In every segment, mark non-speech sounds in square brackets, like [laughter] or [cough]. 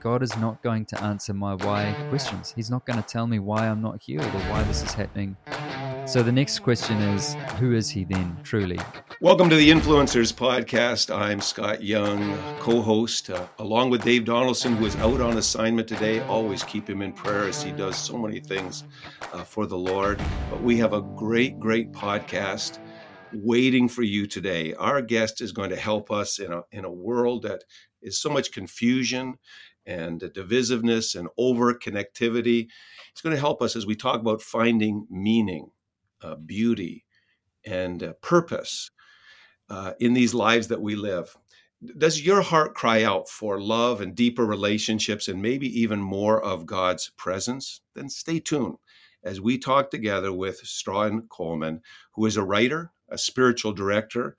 God is not going to answer my why questions. He's not going to tell me why I'm not healed or why this is happening. So the next question is who is he then truly? Welcome to the Influencers Podcast. I'm Scott Young, co host, uh, along with Dave Donaldson, who is out on assignment today. Always keep him in prayer as he does so many things uh, for the Lord. But we have a great, great podcast waiting for you today. Our guest is going to help us in a, in a world that is so much confusion and divisiveness and over connectivity. He's going to help us as we talk about finding meaning uh, beauty and uh, purpose uh, in these lives that we live. Does your heart cry out for love and deeper relationships and maybe even more of God's presence? Then stay tuned as we talk together with Strahan Coleman, who is a writer, a spiritual director.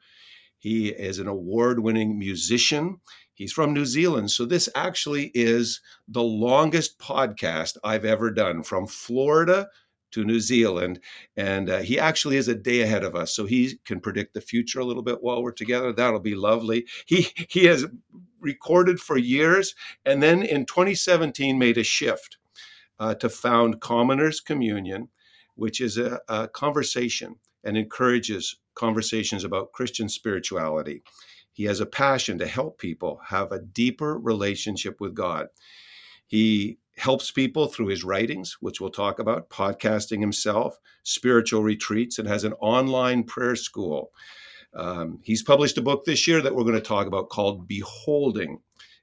He is an award winning musician. He's from New Zealand. So, this actually is the longest podcast I've ever done from Florida to New Zealand. And uh, he actually is a day ahead of us. So he can predict the future a little bit while we're together. That'll be lovely. He, he has recorded for years and then in 2017 made a shift uh, to found Commoners Communion, which is a, a conversation and encourages conversations about Christian spirituality. He has a passion to help people have a deeper relationship with God. He helps people through his writings, which we'll talk about, podcasting himself, spiritual retreats, and has an online prayer school. Um, he's published a book this year that we're going to talk about called Beholding,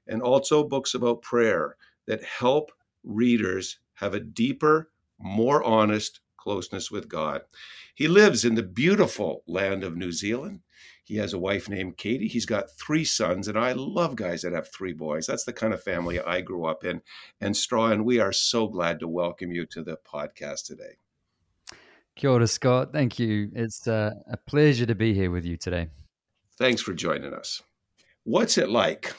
and also books about prayer that help readers have a deeper, more honest closeness with God. He lives in the beautiful land of New Zealand. He has a wife named Katie. He's got three sons, and I love guys that have three boys. That's the kind of family I grew up in. And Straw, and we are so glad to welcome you to the podcast today. Kia ora, Scott. Thank you. It's uh, a pleasure to be here with you today. Thanks for joining us. What's it like?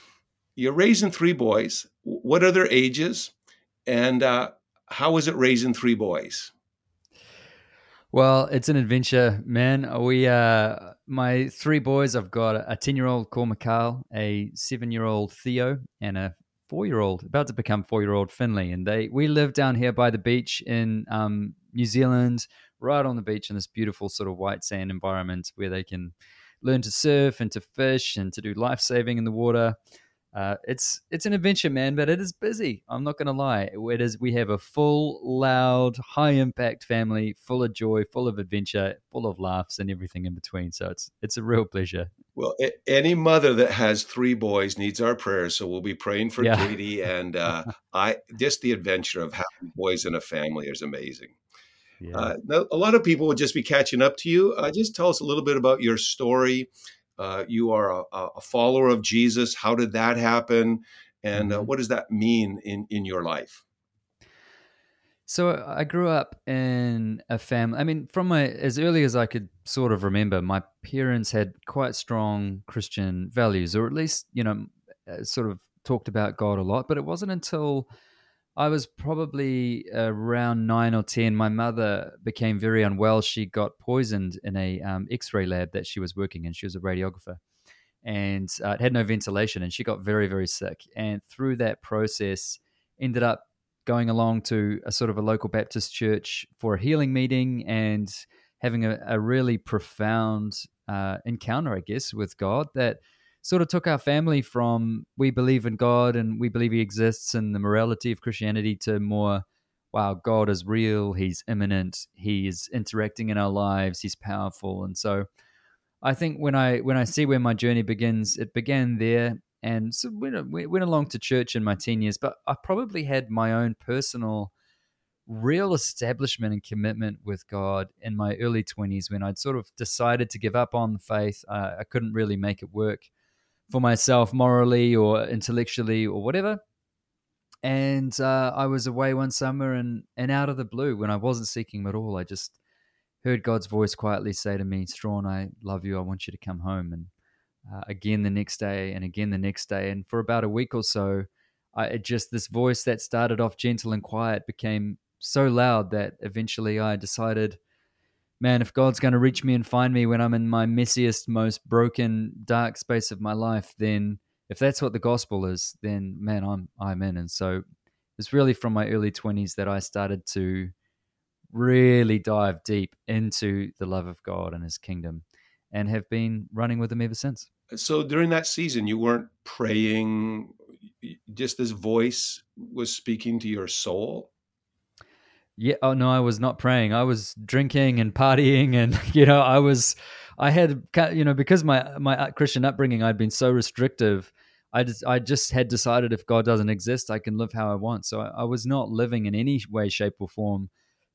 You're raising three boys. What are their ages? And uh, how is it raising three boys? Well, it's an adventure, man. We, uh, my three boys, I've got a 10 year old called Mikhail, a seven year old Theo, and a four year old, about to become four year old Finley. And they, we live down here by the beach in um, New Zealand, right on the beach in this beautiful sort of white sand environment where they can learn to surf and to fish and to do life saving in the water. Uh, it's it's an adventure, man, but it is busy. I'm not going to lie. It is. We have a full, loud, high impact family, full of joy, full of adventure, full of laughs, and everything in between. So it's it's a real pleasure. Well, any mother that has three boys needs our prayers. So we'll be praying for yeah. Katie and uh, [laughs] I. Just the adventure of having boys in a family is amazing. Yeah. Uh, now, a lot of people will just be catching up to you. Uh, just tell us a little bit about your story uh, you are a, a, follower of Jesus. How did that happen? And uh, mm-hmm. what does that mean in, in your life? So I grew up in a family. I mean, from my as early as I could sort of remember, my parents had quite strong Christian values, or at least you know, uh, sort of talked about God a lot. But it wasn't until I was probably around nine or 10. My mother became very unwell. She got poisoned in a um, ray lab that she was working in. She was a radiographer and uh, it had no ventilation and she got very, very sick. And through that process, ended up going along to a sort of a local Baptist church for a healing meeting and having a, a really profound uh, encounter, I guess, with God that sort of took our family from we believe in God and we believe He exists and the morality of Christianity to more, wow, God is real, He's immanent, He is interacting in our lives, He's powerful, and so I think when I when I see where my journey begins, it began there, and so went, went along to church in my teen years, but I probably had my own personal real establishment and commitment with God in my early 20s when I'd sort of decided to give up on the faith. I couldn't really make it work for myself morally or intellectually or whatever. And uh, I was away one summer, and and out of the blue, when I wasn't seeking him at all, I just heard God's voice quietly say to me, "Strahan, I love you. I want you to come home." And uh, again the next day, and again the next day, and for about a week or so, I just this voice that started off gentle and quiet became so loud that eventually I decided man, if God's going to reach me and find me when I'm in my messiest, most broken, dark space of my life, then if that's what the gospel is, then man, I'm I'm in. And so it's really from my early 20s that I started to really dive deep into the love of God and his kingdom and have been running with him ever since. So during that season, you weren't praying, just this voice was speaking to your soul? Yeah. Oh no, I was not praying. I was drinking and partying, and [laughs] you know, I was, I had, you know, because my my uh, Christian upbringing, I'd been so restrictive. I just, I just had decided if God doesn't exist, I can live how I want. So I, I was not living in any way, shape, or form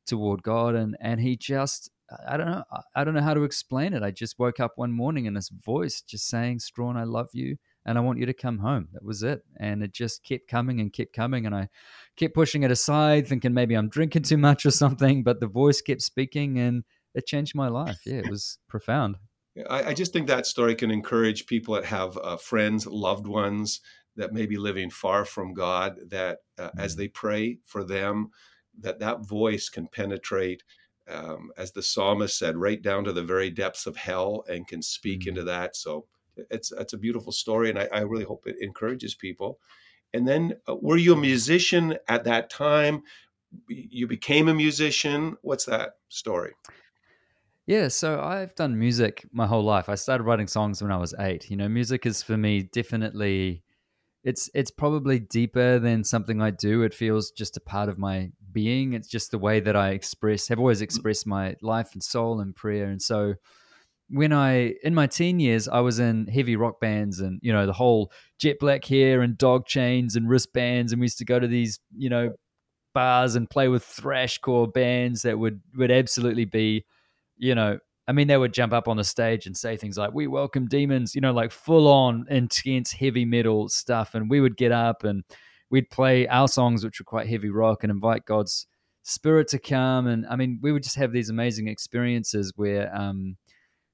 toward God, and and He just, I don't know, I don't know how to explain it. I just woke up one morning and this voice just saying, "Strahan, I love you." And I want you to come home. That was it. And it just kept coming and kept coming. And I kept pushing it aside, thinking maybe I'm drinking too much or something. But the voice kept speaking and it changed my life. Yeah, it was profound. I, I just think that story can encourage people that have uh, friends, loved ones that may be living far from God, that uh, mm-hmm. as they pray for them, that that voice can penetrate um, as the psalmist said, right down to the very depths of hell and can speak mm-hmm. into that. So it's it's a beautiful story, and I, I really hope it encourages people. And then, uh, were you a musician at that time? You became a musician. What's that story? Yeah, so I've done music my whole life. I started writing songs when I was eight. You know, music is for me definitely it's it's probably deeper than something I do. It feels just a part of my being. It's just the way that I express have always mm. expressed my life and soul and prayer. And so when I in my teen years, I was in heavy rock bands and you know the whole jet black hair and dog chains and wristbands, and we used to go to these you know bars and play with thrashcore bands that would would absolutely be, you know, I mean they would jump up on the stage and say things like "We welcome demons," you know, like full on intense heavy metal stuff, and we would get up and we'd play our songs, which were quite heavy rock, and invite God's spirit to come, and I mean we would just have these amazing experiences where. um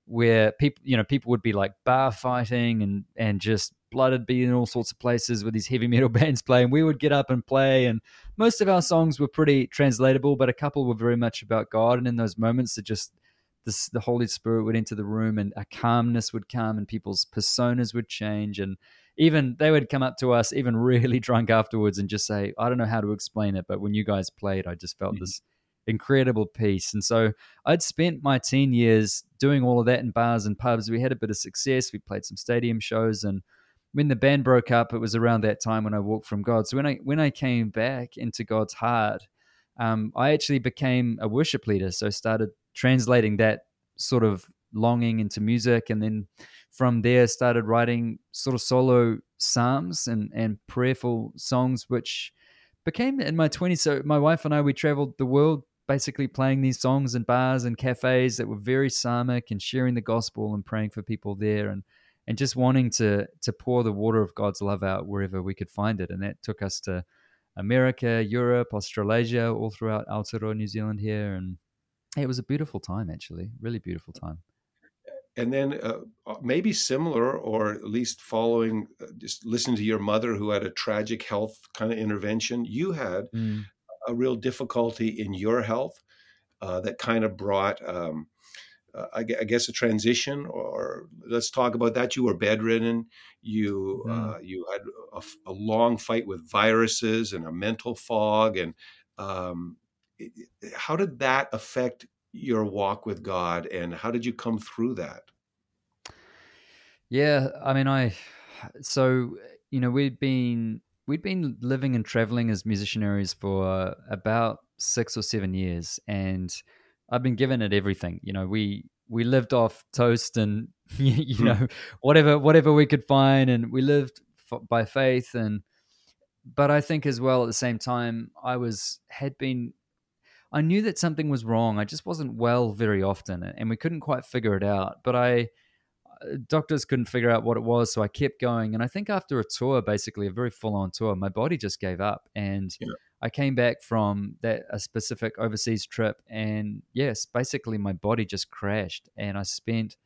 where people you know people would be like bar fighting and and just blooded be in all sorts of places with these heavy metal [laughs] bands playing. We would get up and play and most of our songs were pretty translatable but a couple were very much about god. And in those moments it just this, the holy spirit would enter the room and a calmness would come and people's personas would change. And even they would come up to us even [laughs] really drunk afterwards and just say i don't know how to explain it but when you guys played i just felt mm-hmm. this incredible peace. And so I'd spent my teen years doing all of that in bars and pubs. We had a bit of success. We played some stadium shows and when the band broke up, it was around that time when I walked from God. So when I when I came back into God's heart, um, I actually became a worship leader. So started translating that sort of longing into music, and then from there started writing sort of solo psalms and and prayerful songs, which became in my twenties. So my wife and I we traveled the world basically playing these songs in bars and cafes that were very psalmic and sharing the gospel and praying for people there and and just wanting to to pour the water of God's love out wherever we could find it. And that took us to America, Europe, Australasia, all throughout Aotearoa, New Zealand here. And it was a beautiful time, actually, really beautiful time. And then uh, uh maybe similar, or at least following, uh, just listening to your mother who had a tragic health kind of intervention. You had mm a real difficulty in your health uh, that kind of brought, um, uh, I, guess, a transition. Or let's talk about that. You were bedridden. You mm. uh, you had a, a, long fight with viruses and a mental fog. And um, how did that affect your walk with God? And how did you come through that? Yeah, I mean, I so you know we've been we'd been living and traveling as missionaries for about six or seven years, and I've been given it everything. You know, we we lived off toast and [laughs] you hmm. know whatever whatever we could find, and we lived by faith. And but I think as well at the same time, I was had been. I knew that something was wrong. I just wasn't well very often, and we couldn't quite figure it out. But I, doctors couldn't figure out what it was, so I kept going. And I think after a tour, basically a very full on tour, my body just gave up. And yeah. I came back from that a specific overseas trip, and yes, basically my body just crashed. And I spent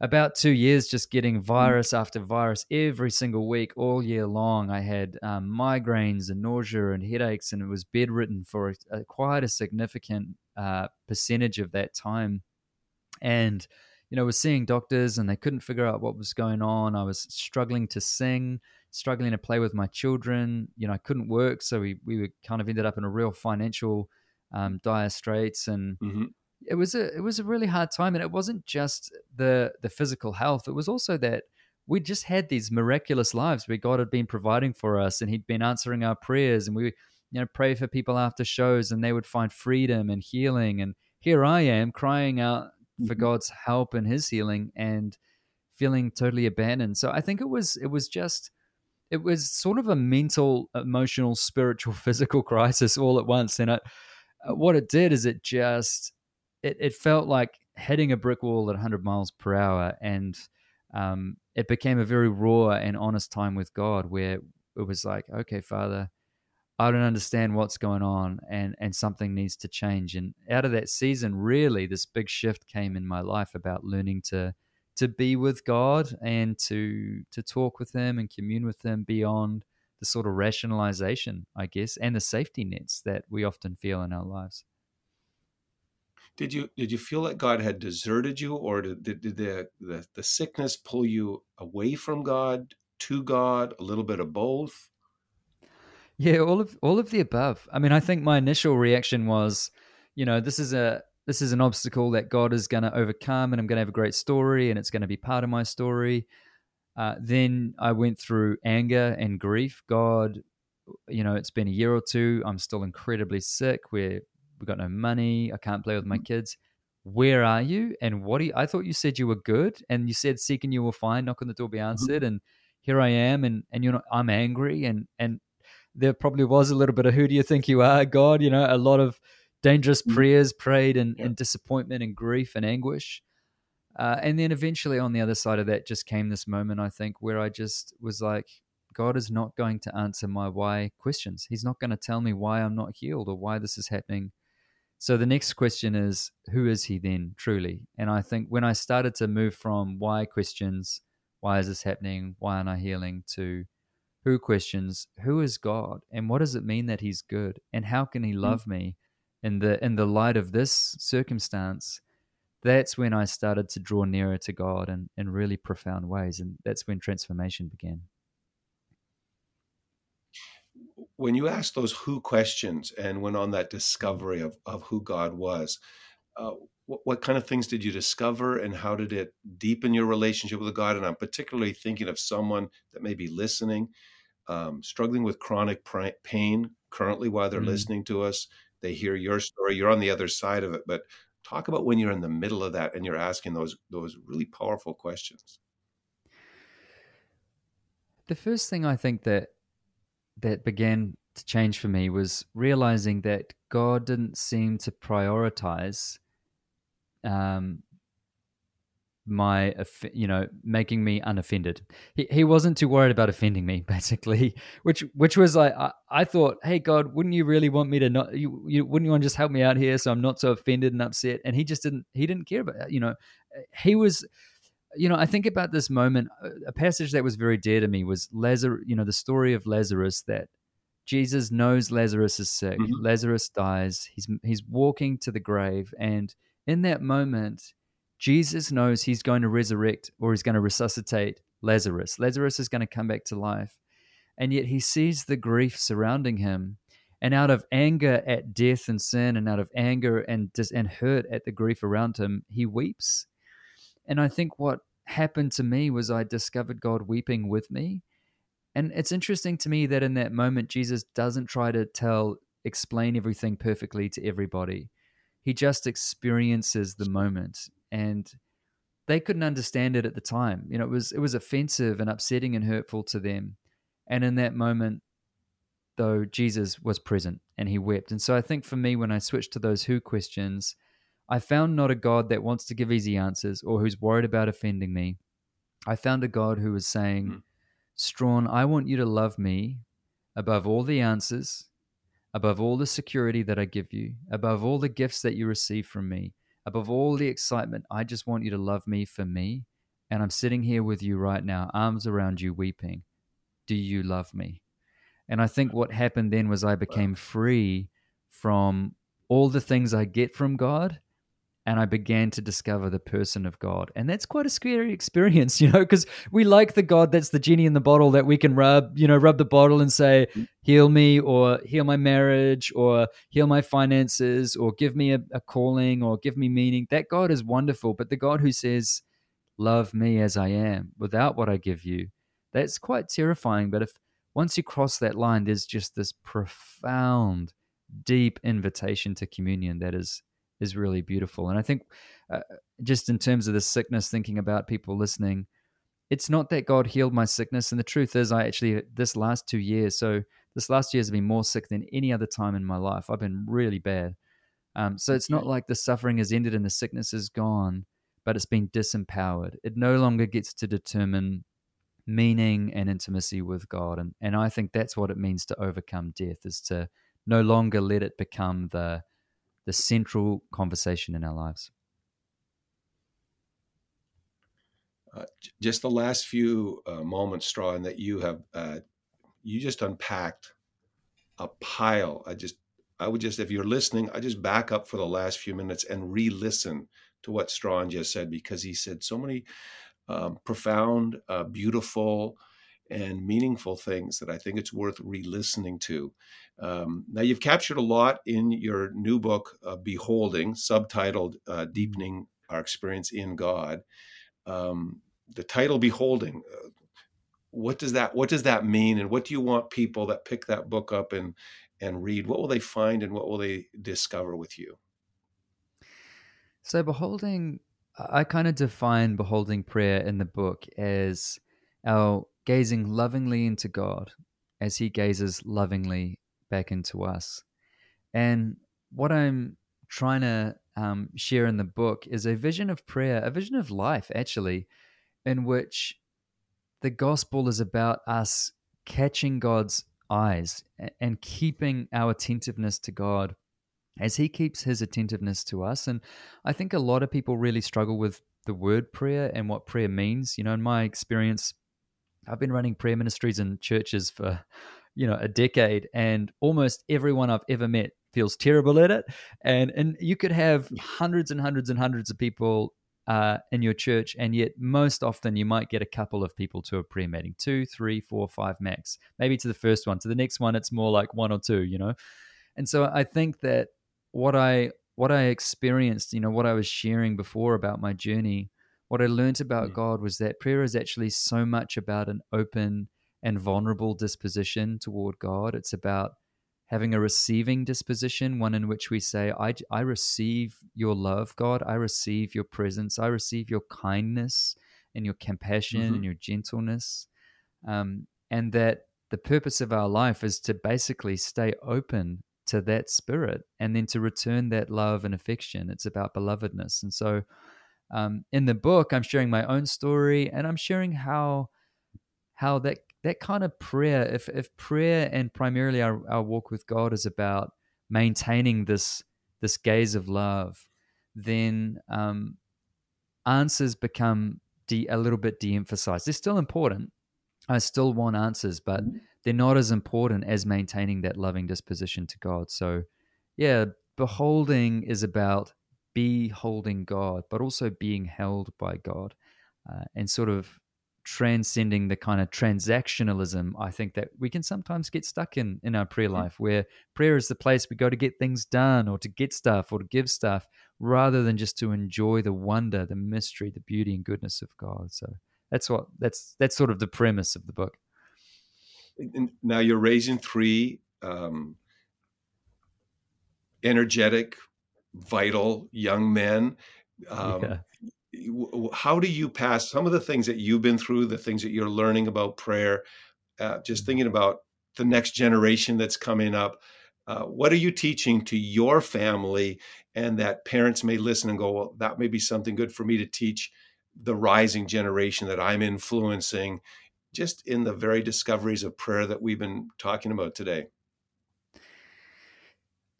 about two years just getting mm. virus after virus every single week, all year long. I had um, migraines and nausea and headaches, and it was bedridden for a, a, quite a significant uh, percentage of that time. And you know, was seeing doctors and they couldn't figure out what was going on. I was struggling to sing, struggling to play with my children. You know, I couldn't work, so we we were kind of ended up in a real financial um, dire straits, and mm-hmm. it was a it was a really hard time. And it wasn't just the the physical health; it was also that we just had these miraculous lives where God had been providing for us, and He'd been answering our prayers, and we you know pray for people after shows, and they would find freedom and healing. And here I am crying out for mm-hmm. God's help and His healing and feeling totally abandoned. So I think it was it was just it was sort of a mental, emotional, spiritual, [laughs] physical crisis all at once. And it, uh, what it did is it just it, it felt like hitting a brick wall at 100 miles per hour, and um, it became a very raw and honest time with God, where it was like, okay, Father. I don't understand what's going on and and something needs to change. And out of that season really this big shift came in my life about learning to to be with God and to to talk with him and commune with him beyond the sort of rationalization I guess and the safety nets that we often feel in our lives. Did you did you feel like God had deserted you or did, did, did the, the the sickness pull you away from God to God a little bit of both yeah, all of all of the above. I mean, I think my initial reaction was, you know, this is a this is an obstacle that God is going to overcome, and I'm going to have a great story, and it's going to be part of my story. Uh, then I went through anger and grief. God, you know, it's been a year or two. I'm still incredibly sick. We're we've got no money. I can't play with my mm-hmm. kids. Where are you? And what do you, I thought you said you were good, and you said seek and you will find, knock on the door be mm-hmm. answered, and here I am, and and you're not. I'm angry, and and there probably was a little bit of who do you think you are, God? You know, a lot of dangerous mm. prayers prayed and, yeah. in disappointment and grief and anguish. Uh, and then eventually on the other side of that just came this moment, I think, where I just was like, God is not going to answer my why questions. He's not going to tell me why I'm not healed or why this is happening. So the next question is, who is he then truly? And I think when I started to move from why questions, why is this happening? Why aren't I healing? to who questions who is God and what does it mean that he's good and how can he hmm. love mm. me in the in the light of this circumstance that's when I started to draw nearer to God in, in really profound ways and that's when transformation began when you asked those who questions and went on that discovery of, of who God was uh, what, what kind of things did you discover and how did it deepen your relationship with God? And I'm particularly thinking of someone that may be listening, um, struggling with chronic pain currently while they're mm listening to us. They hear your story. You're on the other side of it, but talk about when you're in the middle of that and you're asking those those really powerful questions. The first thing I think that that began to change for me was realizing that God didn't seem to prioritize um, my you know making me unoffended. He, he wasn't too worried about offending me [laughs] basically which which was like I, I thought hey god wouldn't you really want me to not you, you wouldn't you want to just help me out here so i'm not so offended and upset? And he just didn't he didn't care about you know he was you know i think about this moment a passage that was very dear to me was lazarus you know the story of lazarus that jesus knows lazarus is sick mm-hmm. lazarus dies he's he's walking to the grave and in that moment, Jesus knows he's going to resurrect or he's going to resuscitate Lazarus. Lazarus is going to come back to life. And yet he sees the grief surrounding him. And out of anger at death and sin, and out of anger and, dis- and hurt at the grief around him, he weeps. And I think what happened to me was I discovered God weeping with me. And it's interesting to me that in that moment, Jesus doesn't try to tell, explain everything perfectly to everybody. He just experiences the moment. And they couldn't understand it at the time. You know it was it was offensive and upsetting and hurtful to them. And in that moment though jesus was present and he wept. And so i think for me when i switched to those who questions i found not a god that wants to give easy answers or who's worried about offending me. I found a god who was saying mm. Strawn i want you to love me above all the answers above all the security that I give you, above all the gifts that you receive from me, above all the excitement, I just want you to love me for me. And I'm sitting here with you right now, arms around you, weeping. Do you love me? And I think what happened then was I became free from all the things I get from God and I began to discover the person of God. And that's quite a scary [laughs] experience, you know, because we like the God that's the genie in the bottle that we can rub, you know, rub the bottle and say, mm. heal me or heal my marriage or heal my finances or give me a, a calling or give me meaning. That God is wonderful. But the God who says, love me as I am without what I give you, that's quite terrifying. But if once you cross that line, there's just this profound, deep invitation to communion that is is really beautiful. And I think, uh, just in terms of the sickness, thinking about people listening, it's not that God healed my sickness. And the truth is, I actually, this last two years, so this last year has been more sick than any other time in my life. I've been really bad. Um, so it's not like the suffering has ended and the sickness is gone, but it's been disempowered. It no longer gets to determine meaning and intimacy with God. And, and I think that's what it means to overcome death is to no longer let it become the the central conversation in our lives? Uh, just the last few uh, moments, Strahan, that you have uh, you just unpacked a pile. I just I would just if you're listening, I just back up for the last few minutes and re-listen to what Strahan just said because he said so many um, profound, uh, beautiful, and meaningful things that I think it's worth re-listening to. Um, now, you've captured a lot in your new book, uh, Beholding, subtitled uh, "Deepening Our Experience in God." Um, the title "Beholding." Uh, what does that What does that mean, and what do you want people that pick that book up and and read? What will they find, and what will they discover with you? So, beholding, I kind of define beholding prayer in the book as our gazing lovingly into God as He gazes lovingly back into us. And what I'm trying to um, share in the book is a vision of prayer, a vision of life, actually, in which the gospel is about us catching God's eyes and keeping our attentiveness to God as He keeps His attentiveness to us. And I think a lot of people really struggle with the word prayer and what prayer means. You know, in my experience, I've been running prayer ministries in churches for, you know, a decade, and almost everyone I've ever met feels terrible at it. And and you could have hundreds and hundreds and hundreds of people uh, in your church, and yet most often you might get a couple of people to a prayer meeting, two, three, four, five max. Maybe to the first one, to the next one, it's more like one or two, you know. And so I think that what I what I experienced, you know, what I was sharing before about my journey what I learned about mm. God was that prayer is actually so much about an open and vulnerable disposition toward God. It's about having a receiving disposition, one in which we say, I, I receive your love, God. I receive your presence. I receive your kindness and your compassion mm-hmm. and your gentleness. Um, and that the purpose of our life is to basically stay open to that spirit and then to return that love and affection. It's about belovedness. And so, um, in the book, I'm sharing my own story, and I'm sharing how how that that kind of prayer, if if prayer and primarily our, our walk with God is about maintaining this this gaze of love, then um, answers become de- a little bit de-emphasized. They're still important. I still want answers, but mm-hmm. they're not as important as maintaining that loving disposition to God. So, yeah, beholding is about beholding God, but also being held by God uh, and sort of transcending the kind of transactionalism I think that we can sometimes get stuck in in our prayer life, where prayer is the place we go to get things done or to get stuff or to give stuff rather than just to enjoy the wonder, the mystery, the beauty and goodness of God. So that's what that's that's sort of the premise of the book. Now you're raising three um, energetic, vital young men. Um, yeah. How do you pass some of the things that you've been through, the things that you're learning about prayer, uh, just mm-hmm. thinking about the next generation that's coming up? Uh, what are you teaching to your family and that parents may listen and go, well, that may be something good for me to teach the rising generation that I'm influencing, just in the very discoveries of prayer that we've been talking about today?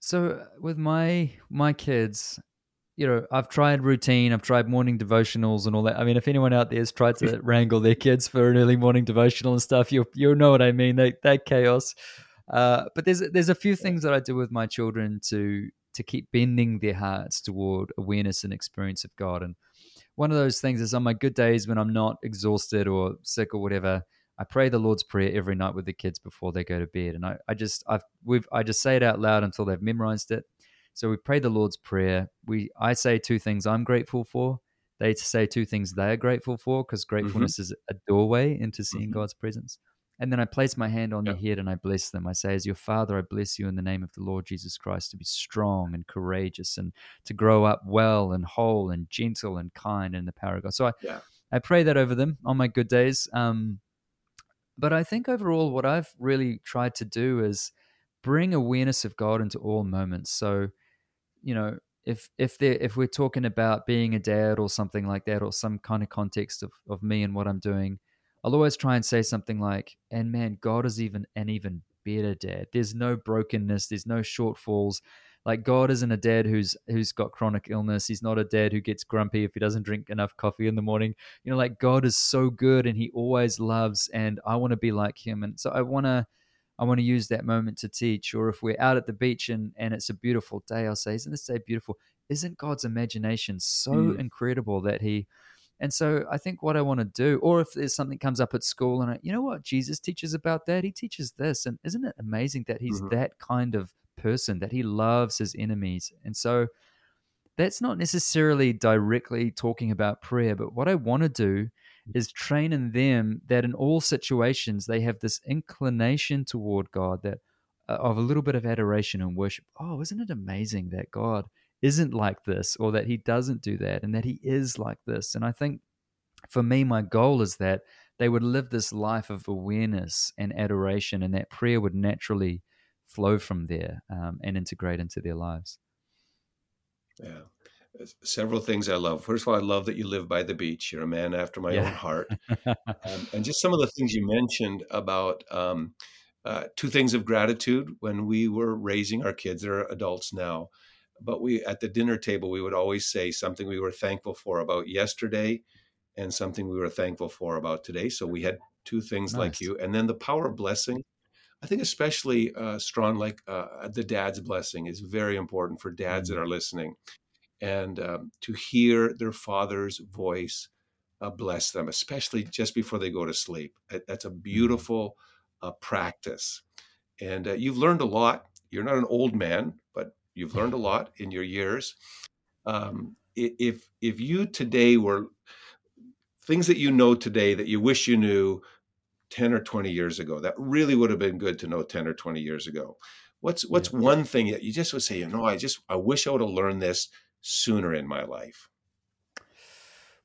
So with my my kids, you know, I've tried routine, I've tried morning devotionals and all that. I mean, if anyone out there has tried to [laughs] wrangle their kids for an early morning devotional and stuff, you'll you'll know what I mean. They that chaos. Uh, but there's there's a few things that I do with my children to to keep bending their hearts toward awareness and experience of God. And one of those things is on my good days when I'm not exhausted or sick or whatever, I pray the Lord's Prayer every night with the kids before they go to bed. And I, I just I've we've I just say it out loud until they've memorized it. So we pray the Lord's Prayer. We I say two things I'm grateful for. They say two things they're grateful for because mm-hmm. gratefulness mm-hmm. is a doorway into seeing mm-hmm. God's presence. And then I place my hand on their head and I bless them. I say, As your father, I bless you in the name of the Lord Jesus Christ to be strong and courageous and to grow up well and whole and gentle and kind in the power of God. So I, yeah. I pray that over them on my good days. Um, but I think overall, what I've really tried to do is bring awareness of God into all moments. So, you know, if if they if we're talking about being a dad or something like that, or some kind of context of, of me and what I'm doing, I'll always try and say something like, and man, God is even an even better dad. There's no brokenness, there's no shortfalls. Like God isn't a dad who's who's got chronic illness. He's not a dad who gets grumpy if he doesn't drink enough coffee in the morning. You know, like God is so good and he always loves and I want to be like him. And so I want to I want to use that moment to teach. Or if we're out at the beach and, and it's a beautiful day, I'll say, Isn't this day beautiful? Isn't God's imagination so mm. incredible that He and so I think what I want to do, or if there's something comes up at school and I, you know what Jesus teaches about that, he teaches this. And isn't it amazing that he's mm-hmm. that kind of person, that he loves his enemies? And so that's not necessarily directly talking about prayer, but what I want to do is train in them that in all situations they have this inclination toward God that uh, of a little bit of adoration and worship. Oh, isn't it amazing that God isn't like this or that he doesn't do that and that he is like this. And I think for me, my goal is that they would live this life of awareness and adoration, and that prayer would naturally flow from there um, and integrate into their lives. Yeah. Several things I love. First of all, I love that you live by the beach. You're a man after my yeah. own heart. [laughs] um, and just some of the things you mentioned about um, uh, two things of gratitude when we were raising our kids, they're adults now but we at the dinner table we would always say something we were thankful for about yesterday and something we were thankful for about today so we had two things nice. like you and then the power of blessing i think especially uh, strong like uh, the dad's blessing is very important for dads mm-hmm. that are listening and um, to hear their father's voice uh, bless them especially just before they go to sleep that's a mm-hmm. beautiful uh, practice and uh, you've learned a lot you're not an old man but You've learned a [laughs] lot in your years. Um, if if you today were things that you know today that you wish you knew 10 or 20 years ago. That really would have been good to know 10 or 20 years ago. What's what's yeah. one thing that you just would say you know i just i wish i would have learned this sooner in my life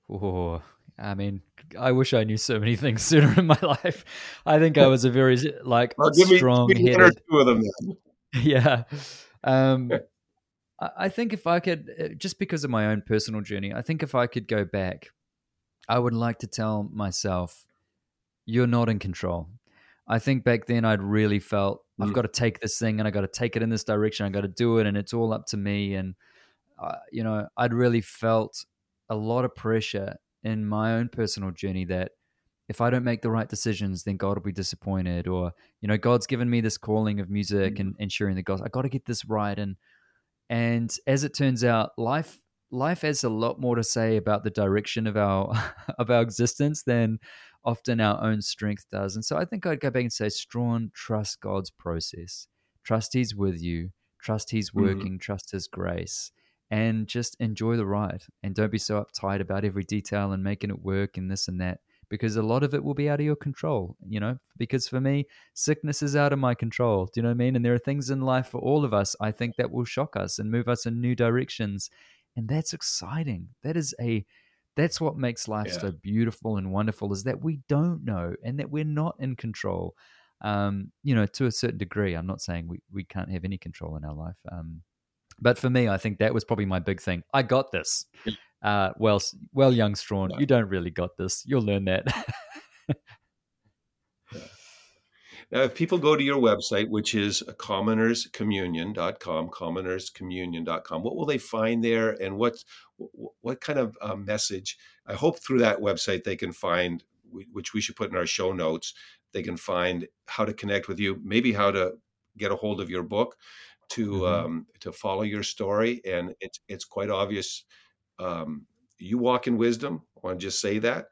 oh i mean i wish i knew so many [laughs] things sooner in my life. I think i was a very like well, strong headed [laughs] yeah. Um, I think if I could, uh, just because of my own personal journey, I think if I could go back, I would like to tell myself, you're not in control. I think back then I'd really felt mm. I've got to take this thing and I got to take it in this direction. I got to do it, and it's all up to me. And uh, you know, I'd really felt a lot of pressure in my own personal journey that if I don't make the right decisions, then God will be disappointed. Or, you know, God's given me this calling of music mm-hmm. and, and sharing the gospel. I got to get this right. And and as it turns out, life life has a lot more to say about the direction of our [laughs] of our existence than often our own strength does. And so I think I'd go back and say, Strahan, trust God's process. Trust He's with you. Trust He's mm-hmm. working. Mm-hmm. Trust His grace. And just enjoy the ride. And don't be so uptight about every detail and making it work and this and that because a lot of it will be out of your control, you know. Because for me, sickness is out of my control. Do you know what I mean? And there are things in life for all of us, I think, that will shock us and move us in new directions. And that's exciting. That is a that's what makes life yeah. so beautiful and wonderful is that we don't know and that we're not in control. Um, you know, to a certain degree. I'm not saying we, we can't have any control in our life. Um, but for me, I think that was probably my big thing. I got this uh, well, well, young Strahan, you don't really got this. You'll learn that. [laughs] Now, if people go to your website, which is commonerscommunion.com, commonerscommunion.com, what will they find there, and what what kind of uh, message? I hope through that website they can find, which we should put in our show notes. They can find how to connect with you, maybe how to get a hold of your book, to Mhm. um, to follow your story, and it's it's quite obvious. Um, you walk in wisdom. I want to just say that,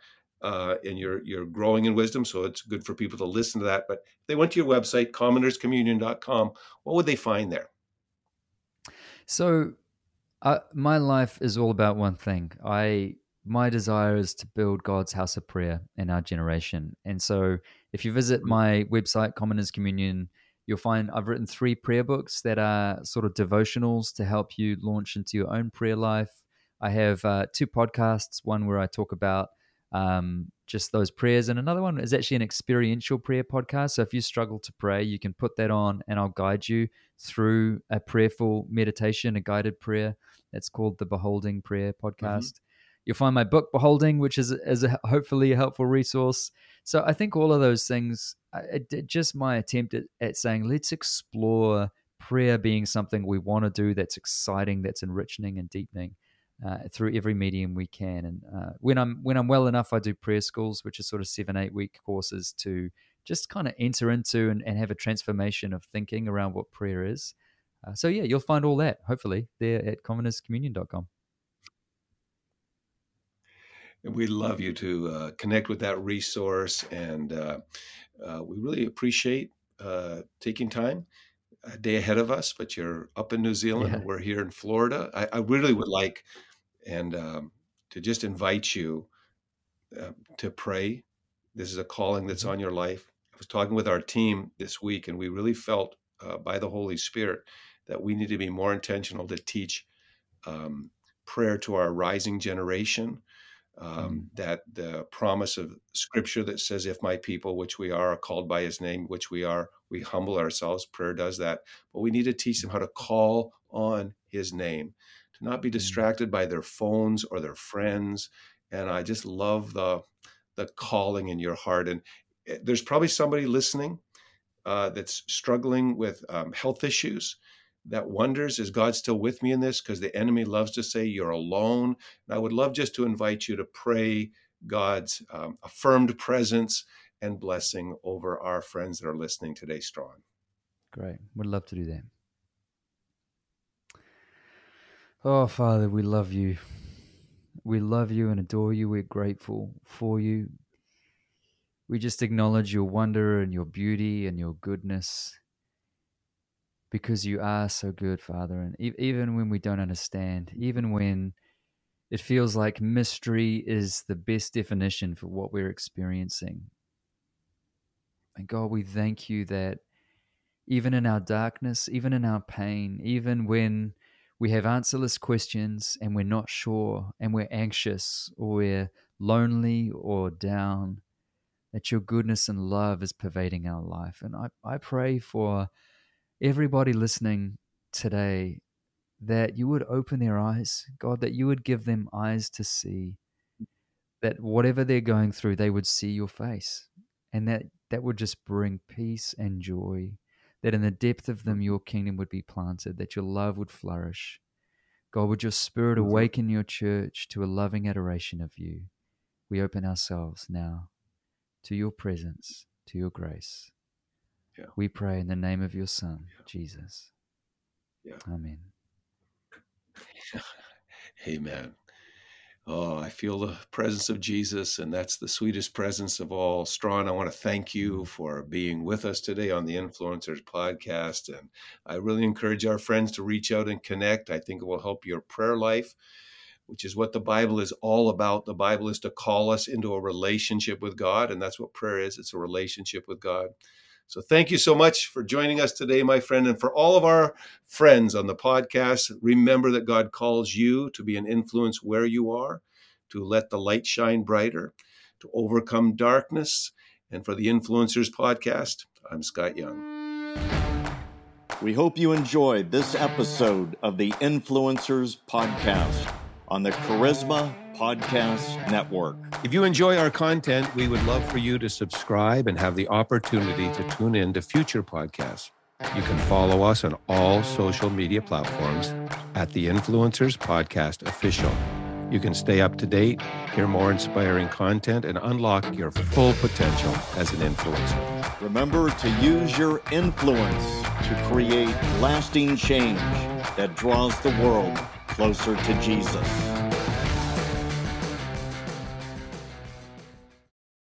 uh, and you're you're growing in wisdom. So it's good for people to listen to that. But if they went to your website, commonerscommunion.com, what would they find there? So, uh, my life is all about one thing. I my desire is to build God's house of prayer in our generation. And so, if you visit Mhm. my website, Commoners Communion, you'll find I've written three prayer books that are sort of devotionals to help you launch into your own prayer life. I have uh, two podcasts, one where I talk about um, just those prayers, and another one is actually an experiential prayer podcast. So if you struggle to pray, you can put that on, and I'll guide you through a prayerful meditation, a guided prayer. That's called the Beholding Prayer podcast. You'll find my book Beholding, which is is a, hopefully a helpful resource. So I think all of those things, it- just my attempt at, at saying let's explore prayer being something we want to do that's exciting, that's enriching and deepening uh, through every medium we can. And uh, when I'm when I'm well enough, I do prayer schools, which are sort of seven eight week courses to just kind of enter into and, and have a transformation of thinking around what prayer is. Uh, so yeah, you'll find all that hopefully there at commonerscommunion.com. We'd love you to uh, connect with that resource. And uh, uh, we really appreciate taking time. A day ahead of us, but you're up in New Zealand Yeah. we're here in Florida. I, I really would like and um, to just invite you uh, to pray. This is a calling that's Mhm. on your life. I was talking with our team this week, and we really felt uh, by the Holy Spirit that we need to be more intentional to teach um, prayer to our rising generation. Um, That the promise of Scripture that says, "If my people, which we are, are called by His name, which we are, we humble ourselves." Prayer does that, but we need to teach them how to call on His name, to not be distracted by their phones or their friends. And I just love the the calling in your heart. And eh, there's probably somebody listening uh, that's struggling with um, health issues that wonders, is God still with me in this? Because the enemy loves to say you're alone. And I would love just to invite you to pray God's um, affirmed presence and blessing over our friends that are listening today, Strahan. Great. Would love to do that. Oh, Father, we love you. We love you and adore you. We're grateful for you. We just acknowledge your wonder and your beauty and your goodness because you are so good, Father. And e- even when we don't understand, even when it feels like mystery is the best definition for what we're experiencing. And God, we thank you that even in our darkness, even in our pain, even when we have answerless questions and we're not sure and we're anxious or we're lonely or down, that your goodness and love is pervading our life. And I, I pray for everybody listening today that you would open their eyes, God, that you would give them eyes to see, that whatever they're going through, they would see your face, and that that would just bring peace and joy. That in the depth of them, your kingdom would be planted, that your love would flourish. God, would your spirit awaken your church to a loving adoration of you? We open ourselves now to your presence, to your grace. Yeah. We pray in the name of your Son, Yeah. Jesus. Yeah. Amen. [laughs] Amen. Oh, I feel the presence of Jesus, and that's the sweetest presence of all. Strahan, I want to thank you mm-hmm. for being with us today on the Influencers Podcast. And I really encourage our friends to reach out and connect. I think it will help your prayer life, which is what the Bible is all about. The Bible is to call us into a relationship with God, and that's what prayer is it's a relationship with God. So thank you so much for joining us today, my friend. And for all of our friends on the podcast, remember that God calls you to be an influence where you are, to let the light shine brighter, to overcome darkness. And for the Influencers podcast, I'm Scott Young. We hope you enjoyed this episode of the Influencers Podcast on the Charisma Podcast Network. If you enjoy our content, we would love for you to subscribe and have the opportunity to tune in to future podcasts. You can follow us on all social media platforms at the Influencers Podcast Official. You can stay up to date, hear more inspiring content, and unlock your full potential as an influencer. Remember to use your influence to create lasting change that draws the world closer to Jesus.